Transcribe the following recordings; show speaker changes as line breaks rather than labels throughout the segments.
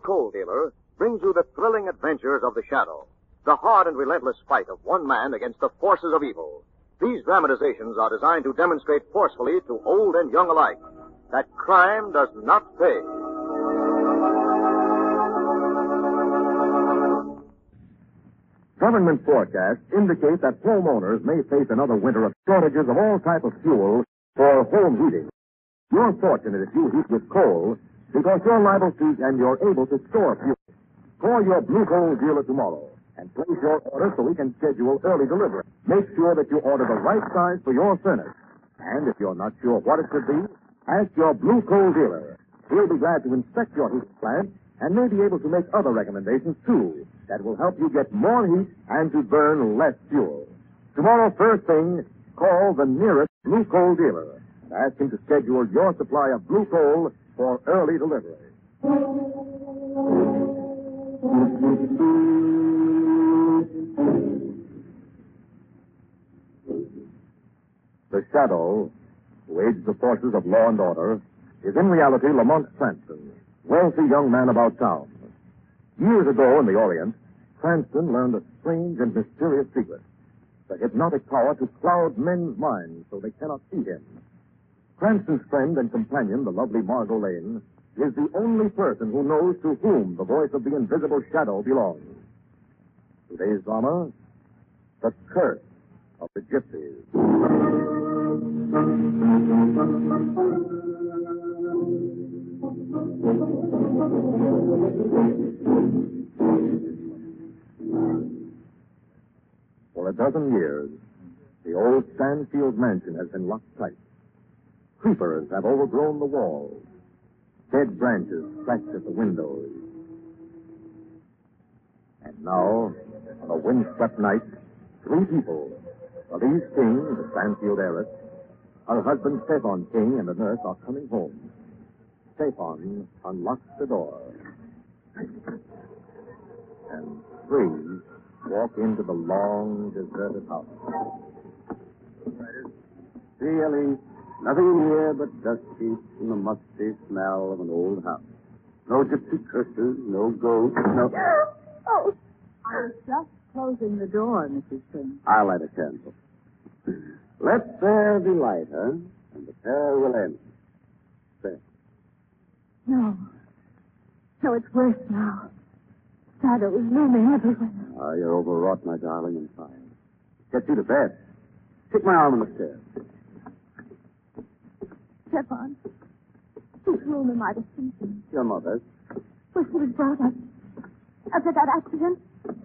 coal dealer brings you the thrilling adventures of the shadow. The hard and relentless fight of one man against the forces of evil. These dramatizations are designed to demonstrate forcefully to old and young alike that crime does not pay.
Government forecasts indicate that homeowners may face another winter of shortages of all type of fuel for home heating. You're fortunate if you heat with coal because you're liable to and you're able to store fuel. Call your blue coal dealer tomorrow and place your order so we can schedule early delivery. Make sure that you order the right size for your furnace. And if you're not sure what it should be, ask your blue coal dealer. He'll be glad to inspect your heat plant and may be able to make other recommendations too that will help you get more heat and to burn less fuel. Tomorrow, first thing, call the nearest blue coal dealer and ask him to schedule your supply of blue coal for early delivery. The shadow, who aids the forces of law and order, is in reality Lamont Cranston, wealthy young man about town. Years ago in the Orient, Cranston learned a strange and mysterious secret. The hypnotic power to cloud men's minds so they cannot see him. Cranston's friend and companion, the lovely Margot Lane, is the only person who knows to whom the voice of the invisible shadow belongs. Today's drama, The Curse of the Gypsies. For a dozen years, the old Stanfield mansion has been locked tight. Creepers have overgrown the walls. Dead branches scratch at the windows. And now, on a windswept night, three people, Elise King, the Stanfield heiress, her husband Stefan King, and the nurse are coming home. Stefan unlocks the door. And three walk into the long, deserted house.
See, Ellie, nothing in here but dust sheets and the musty smell of an old house. No gypsy curses, no ghosts, no...
Oh, I was just closing the door, Mrs. King.
I'll light a candle. Let there be light, huh? And the terror will end. There.
No. No, it's worse now. Shadows looming everywhere.
Ah, you're overwrought, my darling, and tired. Get you to bed. Take my arm on the stairs.
Stefan, whose room am I to sleep in?
Your mother's.
Where she was brought up? After that accident?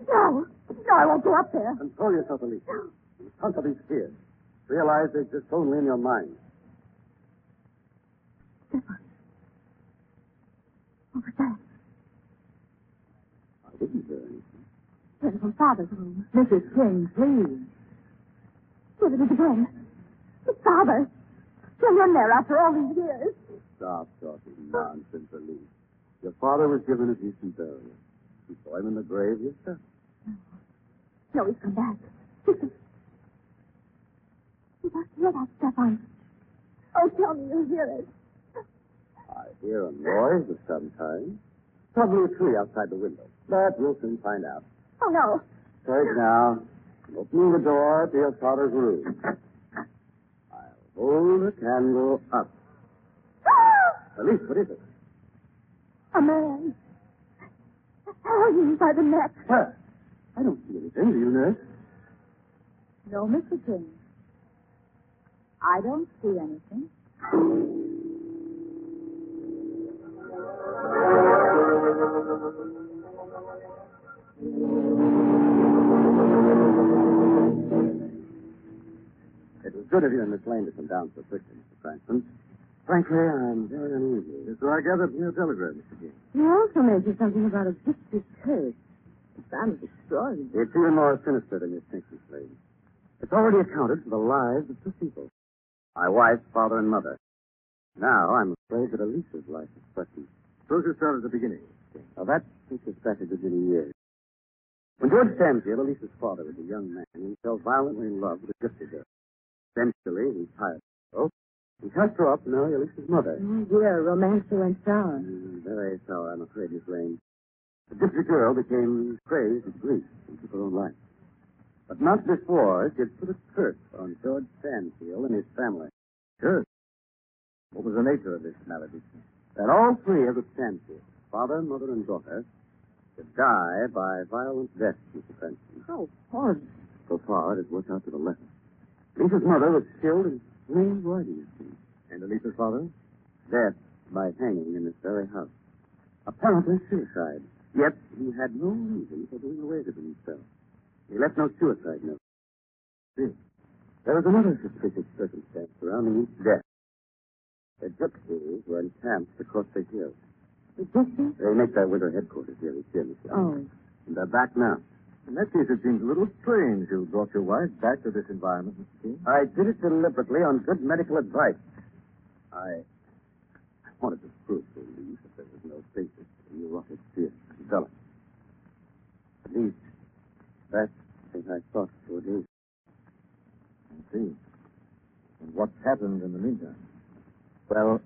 No. No, I won't go up there.
Control yourself, Elise. Conquer these fears. Realize they exist only in your mind.
Stefan. What was that?
I didn't hear anything.
Then from Father's room. Mrs. King, please. Here it is again. His father. Still in there after all these years.
Stop talking nonsense, Elise. Your father was given a decent burial. You saw him in the grave yourself.
No, he's come back. Listen. You must hear that, Stefan. Oh, tell me you hear it.
I hear a noise of some kind. Probably a tree outside the window. But we'll soon find out.
Oh, no.
Right now, opening the door to your father's room. Hold the candle up. Elise, what is it?
A man. Oh, Hanging by the neck.
Where? I don't see anything. Do you, nurse?
No, Mr. King. I don't see anything.
Good of you and Miss Lane to come down so quickly, Mr. Cranston. Frankly, I'm very uneasy. So I gathered from your telegram, Mr. King.
You also mentioned something about a gypsy curse. It sounds extraordinary.
It's even more sinister than you think, Miss Lane. It's already accounted for the lives of two people. My wife, father, and mother. Now I'm afraid that Elise's life is threatened.
Suppose you start at the beginning.
Now, that takes us back a good many years. When George Stanfield, Elise's father, was a young man, he fell violently in love with a gypsy girl. Eventually, he tired of her. He cast her up now. to marry Elise's mother.
Oh, dear, romance went sour.
Mm, very sour, I'm afraid, Miss Lane. The gypsy girl became crazed with grief and took her own life. But not before she had put a curse on George Stanfield and his family.
Sure. What was the nature of this malady?
That all three of the Stanfields, father, mother, and daughter, should die by violent death, Mr. Cranston.
How horrible.
So far, it has worked out to the letter. Lisa's mother was killed in plain writing,
And Elise's father?
dead by hanging in this very house. Apparently suicide. Yet he had no reason for doing away with himself. He left no suicide note.
See.
There was another suspicious circumstance surrounding each death. The gypsies were encamped across the hills.
The gypsy?
They make their winter headquarters here each year, Miss
Oh.
And they're back now.
In that case, it seems a little strange you brought your wife back to this environment, Mr. King.
I did it deliberately on good medical advice. I I wanted to prove to Lee that there was no basis for neurotic fear to develop. At least, that's what I thought it would do.
I see. And what happened in the meantime?
Well,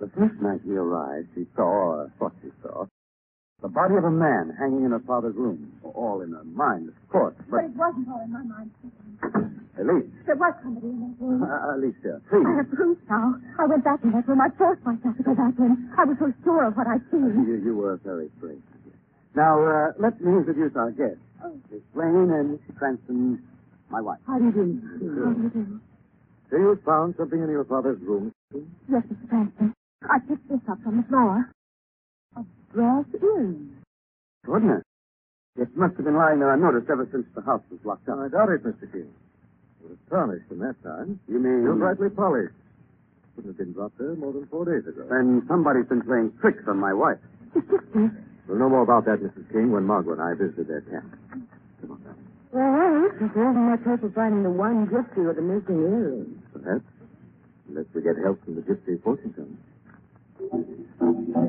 the first night he arrived, she saw, or thought she saw, the body of a man hanging in her father's room. All in her mind, of course,
But
but
it wasn't all in my mind.
Elise,
There was somebody in that room.
uh, Alicia,
I have proof now. I went back in that room. I forced myself to go back in. I was so sure of what I'd seen.
You, you were very brave. Now, uh, let me introduce our guest. Miss Lane and Mrs. Cranston, my wife.
How do you do, How do you do?
So you found something in your father's room?
Yes, Mr. Cranston. I picked this up from the floor. A brass earring.
Goodness. It must have been lying there unnoticed ever since the house was locked up.
I doubt it, Mr. King. It was tarnished in that time.
You mean...
Still brightly polished. Couldn't have been dropped there more than four days ago.
Then somebody's been playing tricks on my wife.
The gypsy.
We'll know more about that, Mrs. King, when Margaret and I visited their camp. Come on now.
Well, there's much hope of finding the one gypsy with the missing earring.
Perhaps. Unless we get help from the gypsy fortune teller.
How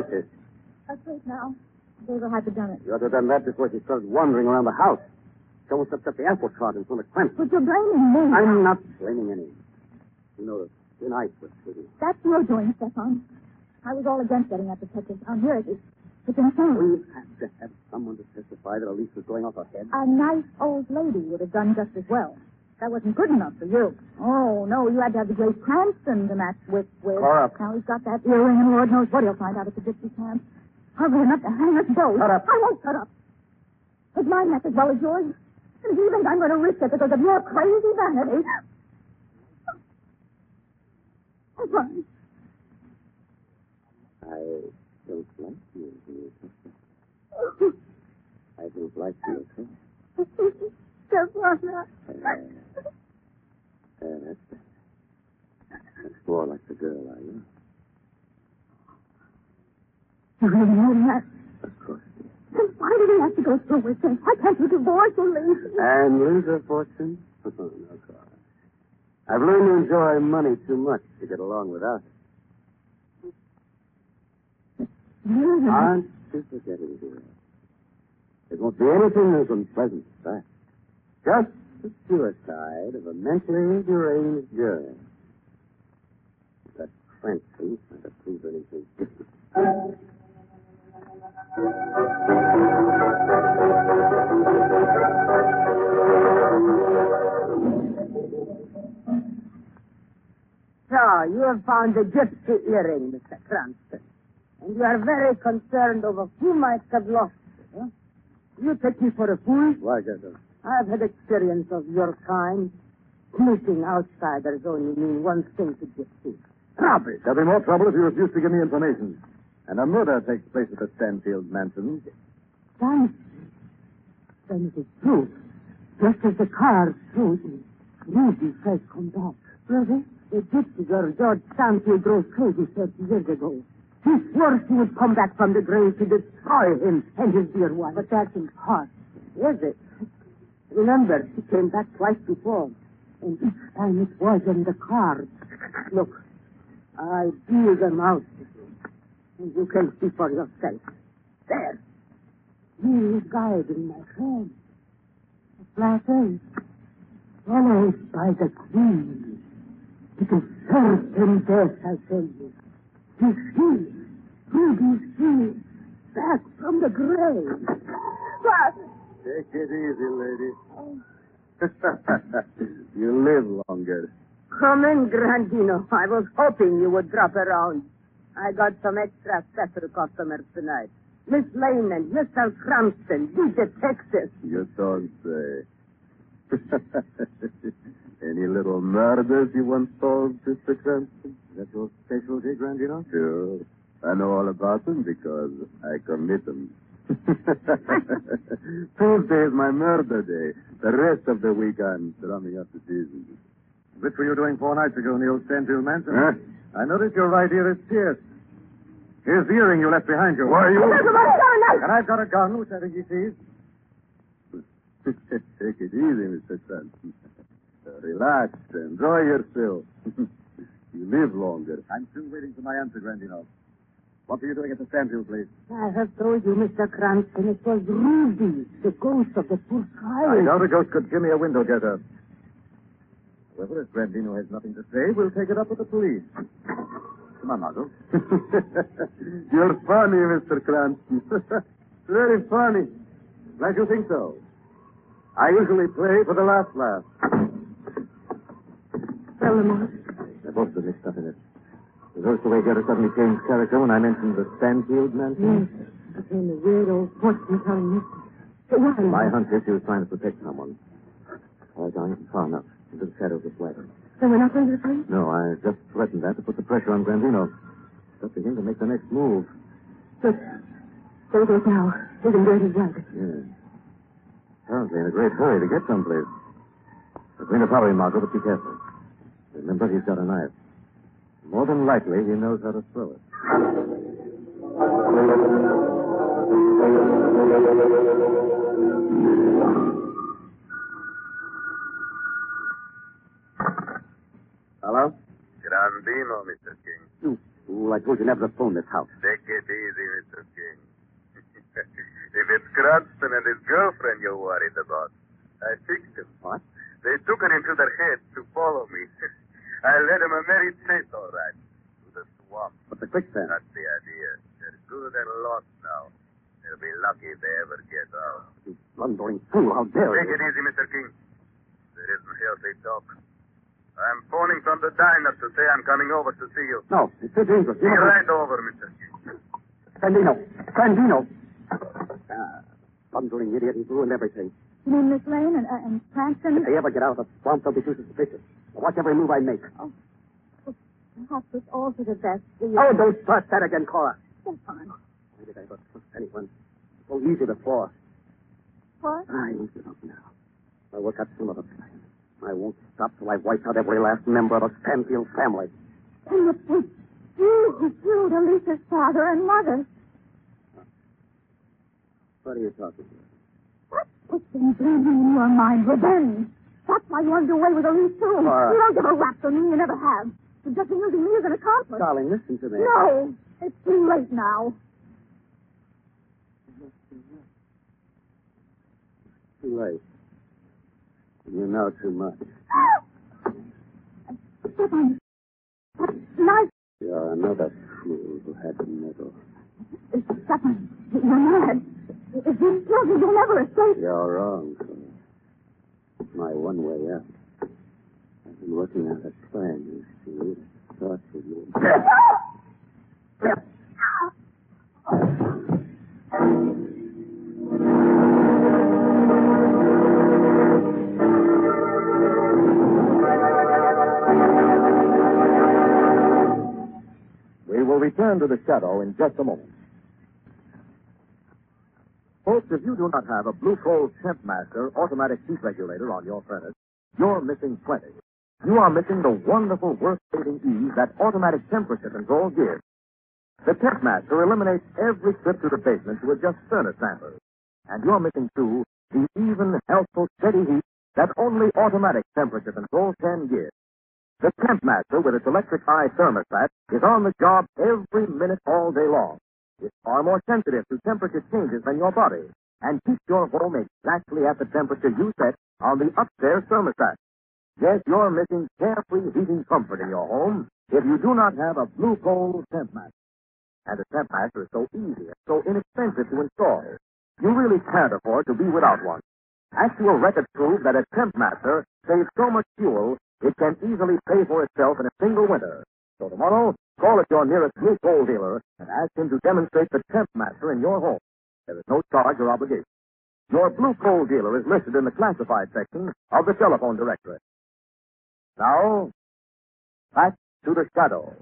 is this?
Asleep now. David had to done it.
You ought to have done that before she started wandering around the house. She almost upset the apple cart in front of Cranston.
But you're blaming me.
I'm not blaming any. You know, ice was sweetie.
That's your doing, Stefan. I was all against getting that detective down here. It's, it's insane.
We have to have someone to testify that Elise was going off her head.
A nice old lady would have done just as well. That wasn't good enough for you. Oh, no, you had to have the great Cranston to match with. with.
Cora.
Now he's got that earring, and Lord knows what he'll find out at the gypsy camp. Probably enough to hang us both.
Shut up.
I won't shut up. It's my neck as well as yours. And if you think I'm going to risk it because of your crazy vanity. Oh, All right.
I don't like you you talk. I don't like you at all.
Stefana.
Uh, uh, that's, that's more like the girl I.
You really mean that?
Of course.
Then why did he have to go through with this? Why can't you divorce and leave?
And lose her fortune? Oh, no, Cora. I've learned to enjoy money too much to get along without it. Aren't you forgetting, dear? It won't be anything as unpleasant as that. Just the suicide of a mentally deranged girl. That Cranston trying to prove anything different.
So, you have found the gypsy earring, Mr. Cranston. And you are very concerned over who might have lost huh? You take me for a fool?
Why, Gertrude?
I have had experience of your kind. Meeting outsiders only mean one thing to gypsies. Trouble.
There'll be more trouble if you refuse to give me information. And a murder takes place at the Stanfield mansion.
Thanks. Then it is true. Just as the car showed me. Ruby has come back. Brother? The gypsy girl George Stanfield drove crazy 30 years ago. He swore she would come back from the grave to destroy him and his dear wife. But that's impossible, is it? Remember, she came back twice before. And each time it was in the car. Look, I deal them out. And you can see for yourself. There. He is guiding my hand. The ace. Followed by the queen. It is certain death, I tell you. Tis he. Ruby's he. Back from the grave. But
Take it easy, lady. you live longer.
Come in, Grandino. I was hoping you would drop around. I got some extra special customers tonight. Miss Lane and Mr. Cranston, the detectives.
You don't say. Any little murders you want solved, Mr. Cranston?
That's your specialty, Grandino?
Sure. I know all about them because I commit them. Tuesday is my murder day. The rest of the week I'm drumming up the season.
Which were you doing four nights ago in the old Stanfield mansion?
Huh?
I noticed your right ear is pierced. Here's the earring you left behind you.
Why, are you...
And I've got a gun, which I think he sees.
Take it easy, Mr. Cranston. Uh, relax. Enjoy yourself. You live longer.
I'm still waiting for my answer, Grandino. What were you doing at the Stanfield place?
I have told you, Mr. Cranston, it was Ruby, the ghost of the poor child.
I
child.
doubt a ghost could give me a window dresser. However, if Grandino has nothing to say, we'll take it up with the police. Come on, Margot.
You're funny, Mr. Cranston. Very funny.
Glad you think so. I usually play for the last laugh.
Solomon,
Both been mixed up in it. The way Gerda suddenly changed character when I mentioned the Stanfield
yes,
mansion?
became a weird old fortune telling Mr. Why?
My hunch is she was trying to protect someone. I was down far enough into the shadow of this wagon.
So we're not going to the police?
No, I just threatened that to put the pressure on Grandino. It's up to him to make the next move.
Look, there it is now. His dirty rug.
Yes. Apparently in a great hurry to get someplace. We're going to follow him, Margot, but be careful. Remember, he's got a knife. More than likely, he knows how to throw it.
Hello?
Grandino, Mr. King.
You fool. I told you never to phone this house.
Take it easy, Mr. King. if it's Cranston and his girlfriend you're worried about, I fixed him.
What?
They took it into their heads to follow me. I led him a merry chase, all right. To the swamp.
But the quicksand.
That's the idea. They're good and lost now. They'll be lucky if they ever get out.
You blundering fool. How dare he?
Take
you?
it easy, Mr. King. There isn't healthy talk. I'm phoning from the diner to say I'm coming over to see you.
No, it's too dangerous.
Be
You never-
right over, Mr. King.
Grandino. Grandino. Ah, blundering idiot. He's ruined everything.
You mean Miss Lane and, uh, and Cranston?
If they ever get out of the swamp, they'll be too suspicious. Watch every move I make.
Oh, oh perhaps it's all for the best. The,
Oh, don't start that again, Cora.
Stefan.
Why did I ever trust anyone? So easy before.
What?
I won't give up now. I'll work out some other time. I won't stop till I've wiped out every last member of the Stanfield family.
And it was you who killed Elise's father and mother.
What are you talking about?
What's been burning in your mind. Revenge. That's why you want to do away with Elise, too.
Laura.
You don't give a rap for me. You never have. You're just using me as an accomplice.
Darling, listen to me.
No. It's too late now.
Too late. You know too much.
Stefan. Knife.
You're another fool who had the medal.
Stefan. You're mad. If you kill me, you'll never escape.
You're wrong. My one way out. I've been working out a plan, you see. It starts you.
We will return to the shadow in just a moment. If you do not have a Blue Coal Temp Master automatic heat regulator on your furnace, you're missing plenty. You are missing the wonderful work-saving ease that automatic temperature control gives. The Temp Master eliminates every trip to the basement to adjust furnace dampers. And you're missing, too,
the even, healthful, steady heat that only automatic temperature control can give. The Temp Master with its electric eye thermostat is on the job every minute all day long. It's far more sensitive to temperature changes than your body and keeps your home exactly at the temperature you set on the upstairs thermostat. Yes, you're missing carefree heating comfort in your home if you do not have a Blue Coal Temp Master. And a Temp Master is so easy and so inexpensive to install. You really can't afford to be without one. Actual records prove that a Temp Master saves so much fuel it can easily pay for itself in a single winter. So tomorrow, call at your nearest Blue Coal dealer and ask him to demonstrate the Temp Master in your home. There is no charge or obligation. Your Blue Coal dealer is listed in the classified section of the telephone directory. Now, back to the shadow.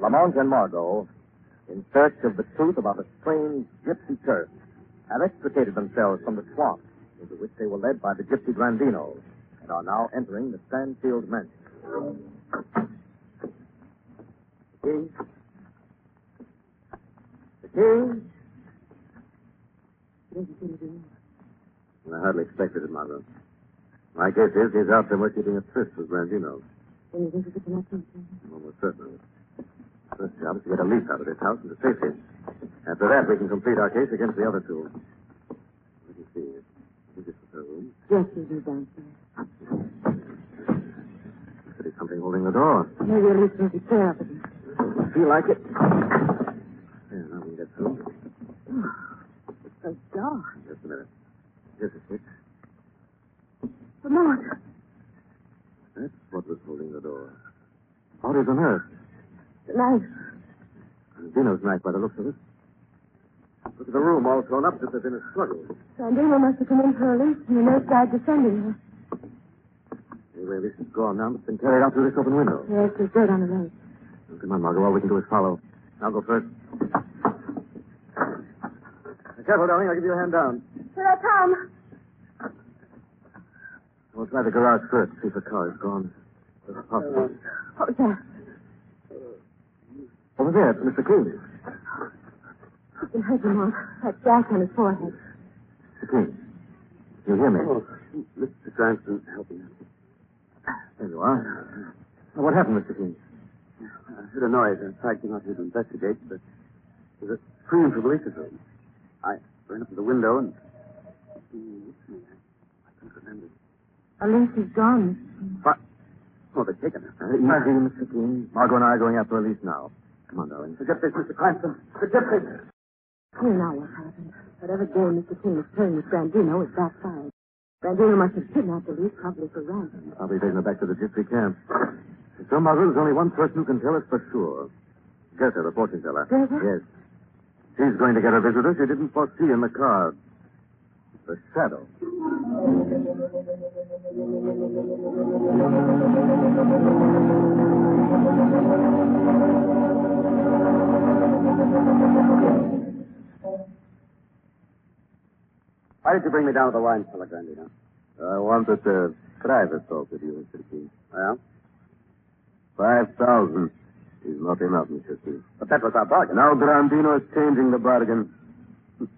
Lamont and Margot, in search of the truth about a strange gypsy curse, have extricated themselves from the swamp into which they were led by the gypsy Grandino and are now entering the Stanfield mansion. The key? The key?
I hardly expected it, Margot. My guess is he's out somewhere keeping a tryst with Grandino.
And you think you could connect them?
Almost certainly. First job is to get Elise out of this house into safety. After that, we can complete our case against the other two. Let me see. Is this her room?
Yes, he's in downstairs.
Could be something holding the door.
Maybe at least of it.
Doesn't feel like it. Yeah, now we can get through.
Oh, it's so dark.
Just a minute. Here's a switch.
Lamont.
That's what was holding the door. Bodies on earth.
The knife.
Dino's knife by the looks of it. Look at the room all thrown up if there's been a struggle.
Grandino must have come in for Elise, and the nurse died descending her.
Anyway, this is gone now. It's been carried out through this open window.
Yes, there's dirt on the leg.
Come on, Margot. All we can do is follow. I'll go first. Careful, darling. I'll give you a hand down.
Here I come.
We'll try the garage first, see if the car is gone. If possible.
Oh, what was that?
Over there, Mr. King.
You can hurt him, Mark. That gash on his forehead.
Mr. King. You hear me?
Oh, Mr. Cranston, help me.
There you are. Now, what happened, Mr. King?
I heard a noise. I tried to came out here to investigate, but there's a scream from the lease's room. I ran up to the window and. I couldn't remember.
Elise is gone.
What? Oh, they've taken her.
Uh, easy, Mr. King. Margot and I are going after Elise now. Come on, darling.
Forget this, Mr. Cranston. Forget this.
Here now what happened. Whatever game Mr. King was playing with Grandino is backfired. Grandino must have kidnapped the lead, probably for ransom.
Probably taking her back to the gypsy camp. So, Margot, there's only one person who can tell us for sure. Gerda, the fortune teller.
Gerda?
Yes. She's going to get a visitor she didn't foresee in the car. The shadow.
Why did you bring me down to the wine cellar, Grandino?
I wanted a private talk with you, Mr. King.
Well,
Five thousand is not enough, Mr. King.
but that was our bargain.
Now Grandino is changing the bargain.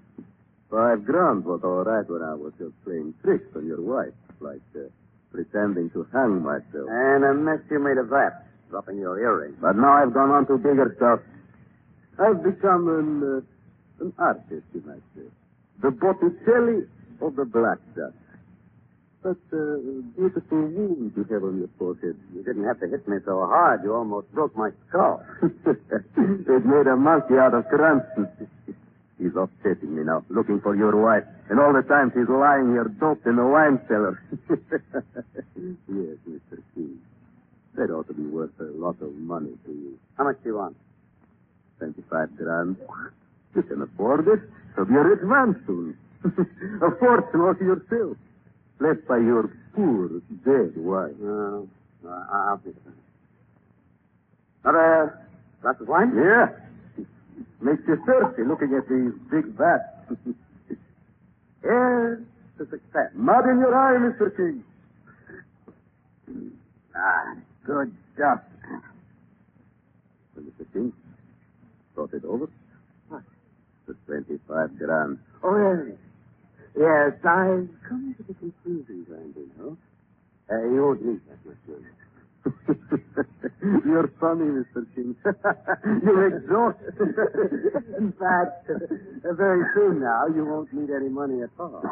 Five grand was all right when I was just playing tricks on your wife, like uh, pretending to hang myself.
And a mess you made of that, dropping your earring.
But now I've gone on to bigger stuff. I've become an, uh, an artist, you might say. The Botticelli of the Black Dutch. But uh, beautiful wound you have on your forehead.
You didn't have to hit me so hard. You almost broke my skull.
They've made a monkey out of Cranston. He's upsetting me now, looking for your wife. And all the time she's lying here doped in the wine cellar. yes, Mr. King. That ought to be worth a lot of money to you.
How much do you want?
Twenty-five grand. You can afford it, so be a rich man soon. a fortune all to yourself, left by your poor, dead wife.
No, I'll be fine. Another uh, glass of wine?
Yeah. Makes you thirsty looking at these big bats.
Here's to success.
Mud in your eye, Mr. King.
Ah, good stuff. Well, Mr. King, thought it over. The 25 grams. Oh, yes. Yes, I've come to the conclusion, Grandino. Uh, you won't need that much money. You're funny, Mr. King. You're exhausted. In fact, uh, very soon now, you won't need any money at all.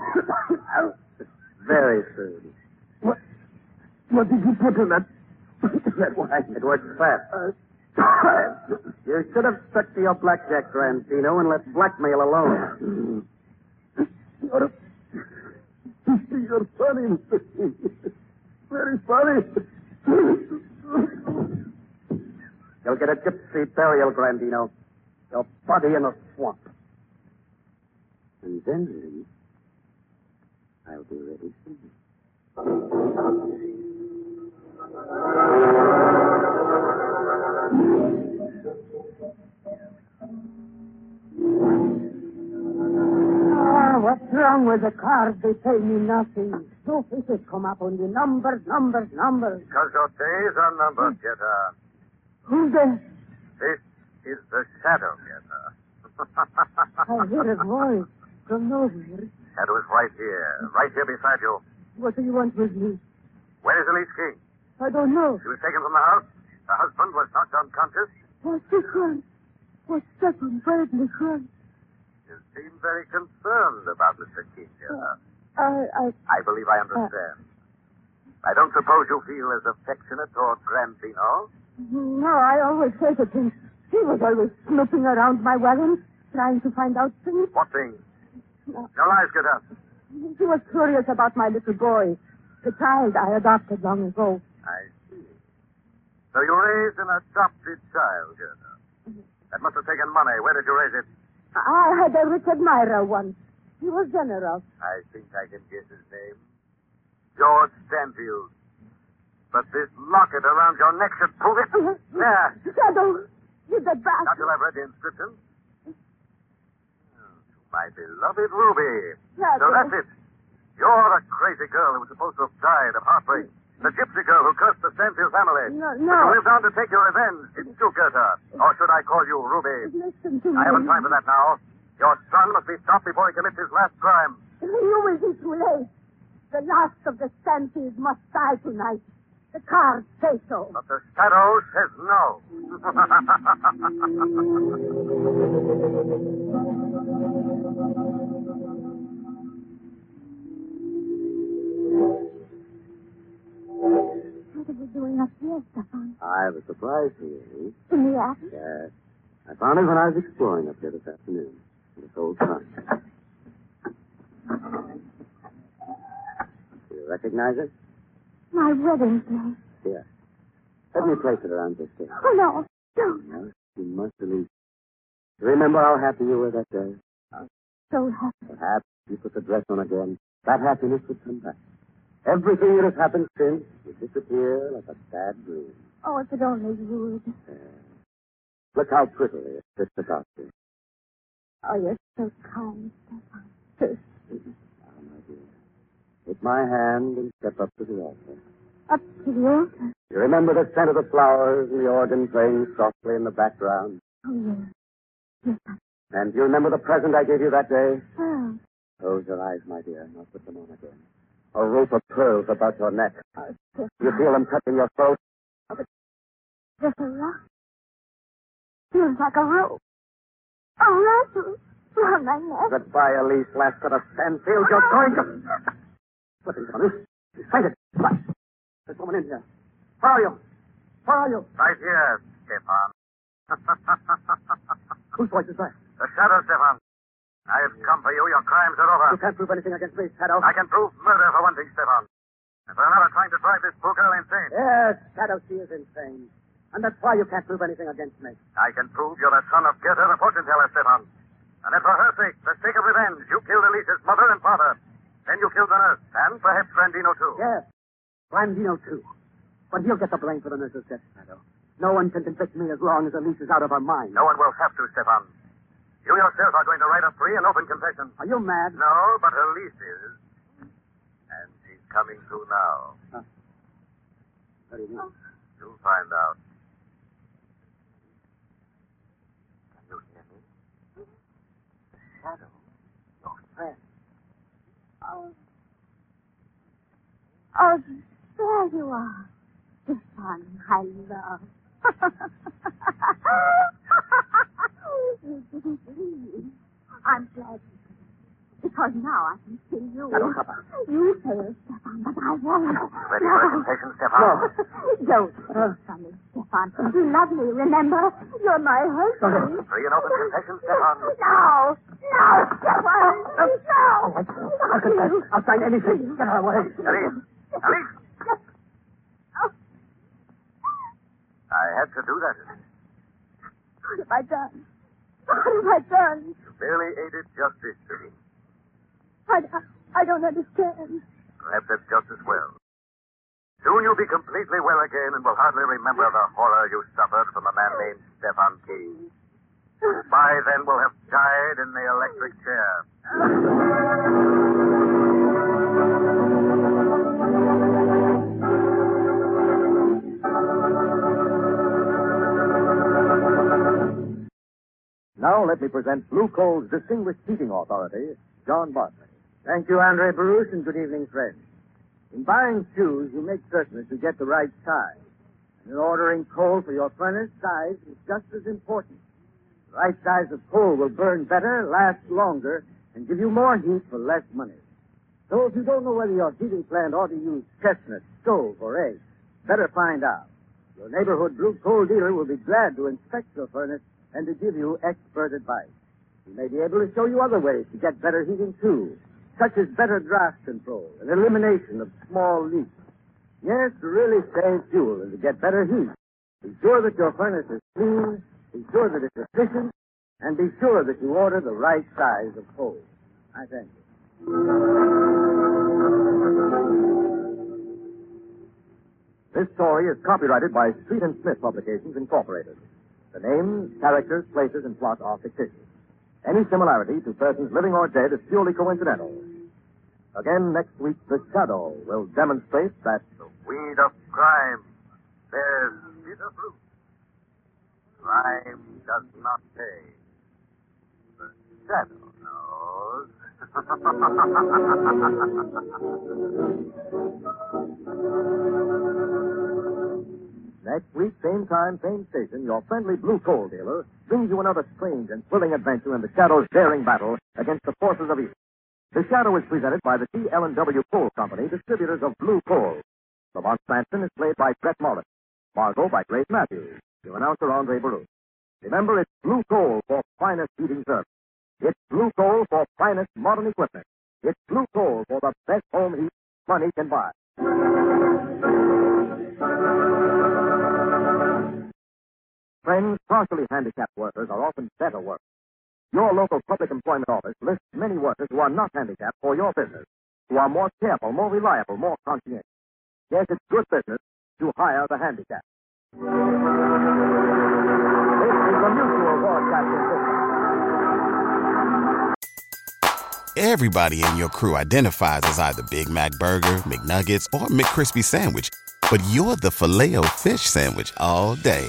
very soon.
What? What did you put in that? that wine?
It works fast. You should have stuck to your blackjack, Grandino, and let blackmail alone.
You're, you're funny, Very funny.
You'll get a gypsy burial, Grandino. Your body in a swamp. And then I'll be ready soon.
What's wrong with the cards? They pay me nothing. No faces come up on the numbers, numbers, numbers.
Because your days are numbered, hmm. Gerda.
Who's there?
This is the Shadow Gerda.
I hear a voice from nowhere.
Shadow is right here, right here beside you.
What do you want with me?
Where is Elise King?
I don't know.
She was taken from the house. Her husband was knocked unconscious.
What's the crime? What's Stefan badly crime?
You seem very concerned about Mr. King, Gerda.
I, I,
I believe I understand. Uh, I don't suppose you feel as affectionate toward Grandino.
no, I always hated him. He was always snooping around my wagons, trying to find out things.
What things?
No.
No lies, up.
He was curious about my little boy, the child I adopted long ago.
I see. So you raised an adopted child, Gerda. That must have taken money. Where did you raise it?
I had a rich admirer once. He was generous.
I think I can guess his name. George Stanfield. But this locket around your neck should prove it. Uh-huh. There.
Shadow, you the
Now
bastard.
till I've read the inscription. Oh, my beloved Ruby.
Shadow.
So that's it. You're the crazy girl who was supposed to have died of heartbreak. The gypsy girl who cursed the Stanfield family.
No,
But
no.
you lived on to take your revenge. It's you, Gerda. Or should I call you Ruby?
Listen to me.
I haven't time for that now. Your son must be stopped before he commits his last crime.
You will be too late. The last of the Stanfields must die tonight. The cards say so.
But the shadow says no.
doing up here, Stefan?
I have a surprise for you.
In the attic?
Yes. I found it when I was exploring up here this afternoon. In this old trunk. Do you recognize it?
My wedding place.
Here. Let me place it around this thing.
Oh, no. Don't.
No, you must believe. Remember how happy you were that day?
So happy.
Perhaps if you put the dress on again, that happiness would come back. Everything that has happened since will disappear like a sad dream.
Oh, if it only would.
Uh, look how prettily it fits about you.
Oh, you're so kind, Stefan. So sweet.
Ah, my dear. Take my hand and step up to the altar.
Up to the altar.
You remember the scent of the flowers and the organ playing softly in the background?
Oh, yes. Yes, I...
And do you remember the present I gave you that day?
Oh,
Close your eyes, my dear, and I'll put them on again. A rope of pearls about your neck.
oh, Stefan.
You feel them touching your throat?
Just a rock. Feels like a rope. A rattle around my neck.
Goodbye, Elise, last of the Stanfield. You're going to... Listen, Johnny. Fight it. What? There's someone in here. Where are you? Where are you?
right here, Stefan.
Whose voice is that?
the shadow, Stefan. I have come for you. Your crimes are over.
You can't prove anything against me, Shadow.
I can prove murder for one thing, Stefan. And for another, trying to drive this poor girl insane.
Yes, Shadow, she is insane. And that's why you can't prove anything against me.
I can prove you're the son of Gerda, the fortune teller, Stefan. And that for her sake, the sake of revenge, you killed Elise's mother and father. Then you killed the nurse, and perhaps Grandino, too.
Yes. Grandino, too. But he'll get the blame for the nurse's death, Shadow. No one can convict me as long as Elise is out of her mind.
No one will have to, Stefan. You yourself are going to write a free and open confession.
Are you mad?
No, but Elise is. And she's coming through now. Huh.
What do you mean?
You'll find out. Can you hear me?
Shadow, your friend. Oh.
Oh, there you are. The one I love. you didn't. I'm glad you did. Because now I can see you.
I don't, Papa.
You failed, Stefan, but I won't.
Ready for a confession, Stefan?
Don't uh. tell me, Stefan. You love me, remember? You're my husband.
Free and open confession, Stefan.
No! No, Stefan! Uh, no!
I'll confess. I'll sign anything. Get her away.
Alice! Alice! I had to do that.
What have I done? What have I done?
You barely aided justice to me.
I, I don't understand.
Perhaps that's just as well. Soon you'll be completely well again and will hardly remember the horror you suffered from a man named Stefan Key. By then, we'll have died in the electric chair.
Now let me present Blue Coal's distinguished heating authority, John Barclay.
Thank you, Andre Baruch, and good evening, friends. In buying shoes, you make certain that you get the right size. And in ordering coal for your furnace, size is just as important. The right size of coal will burn better, last longer, and give you more heat for less money. So if you don't know whether your heating plant ought to use chestnut, stove, or egg, better find out. Your neighborhood blue coal dealer will be glad to inspect your furnace and to give you expert advice. He may be able to show you other ways to get better heating, too, such as better draft control and elimination of small leaks. Yes, to really save fuel and to get better heat. Be sure that your furnace is clean, be sure that it's efficient, and be sure that you order the right size of coal. I thank you.
This story is copyrighted by Street and Smith Publications, Incorporated. The names, characters, places, and plot are fictitious. Any similarity to persons living or dead is purely coincidental. Again, next week, The Shadow will demonstrate that
The weed of crime bears bitter fruit. Crime does not pay. The shadow knows.
next week, same time, same station, your friendly blue coal dealer brings you another strange and thrilling adventure in the Shadow's daring battle against the forces of evil. The Shadow is presented by the T. L. W. Coal Company, distributors of blue coal. Lamont Cranston is played by Bret Morrison. Margot by Grace Matthews. Your announcer, Andre Baruch. Remember, it's blue coal for finest heating service. It's blue coal for finest modern equipment. It's blue coal for the best home heat money can buy. Friends, partially handicapped workers are often better workers. Your local public employment office lists many workers who are not handicapped for your business, who are more careful, more reliable, more conscientious. Yes, it's good business to hire the handicapped. This is mutual broadcasting system.
Everybody in your crew identifies as either Big Mac Burger, McNuggets, or McCrispy Sandwich. But you're the Filet-O-Fish Sandwich all day.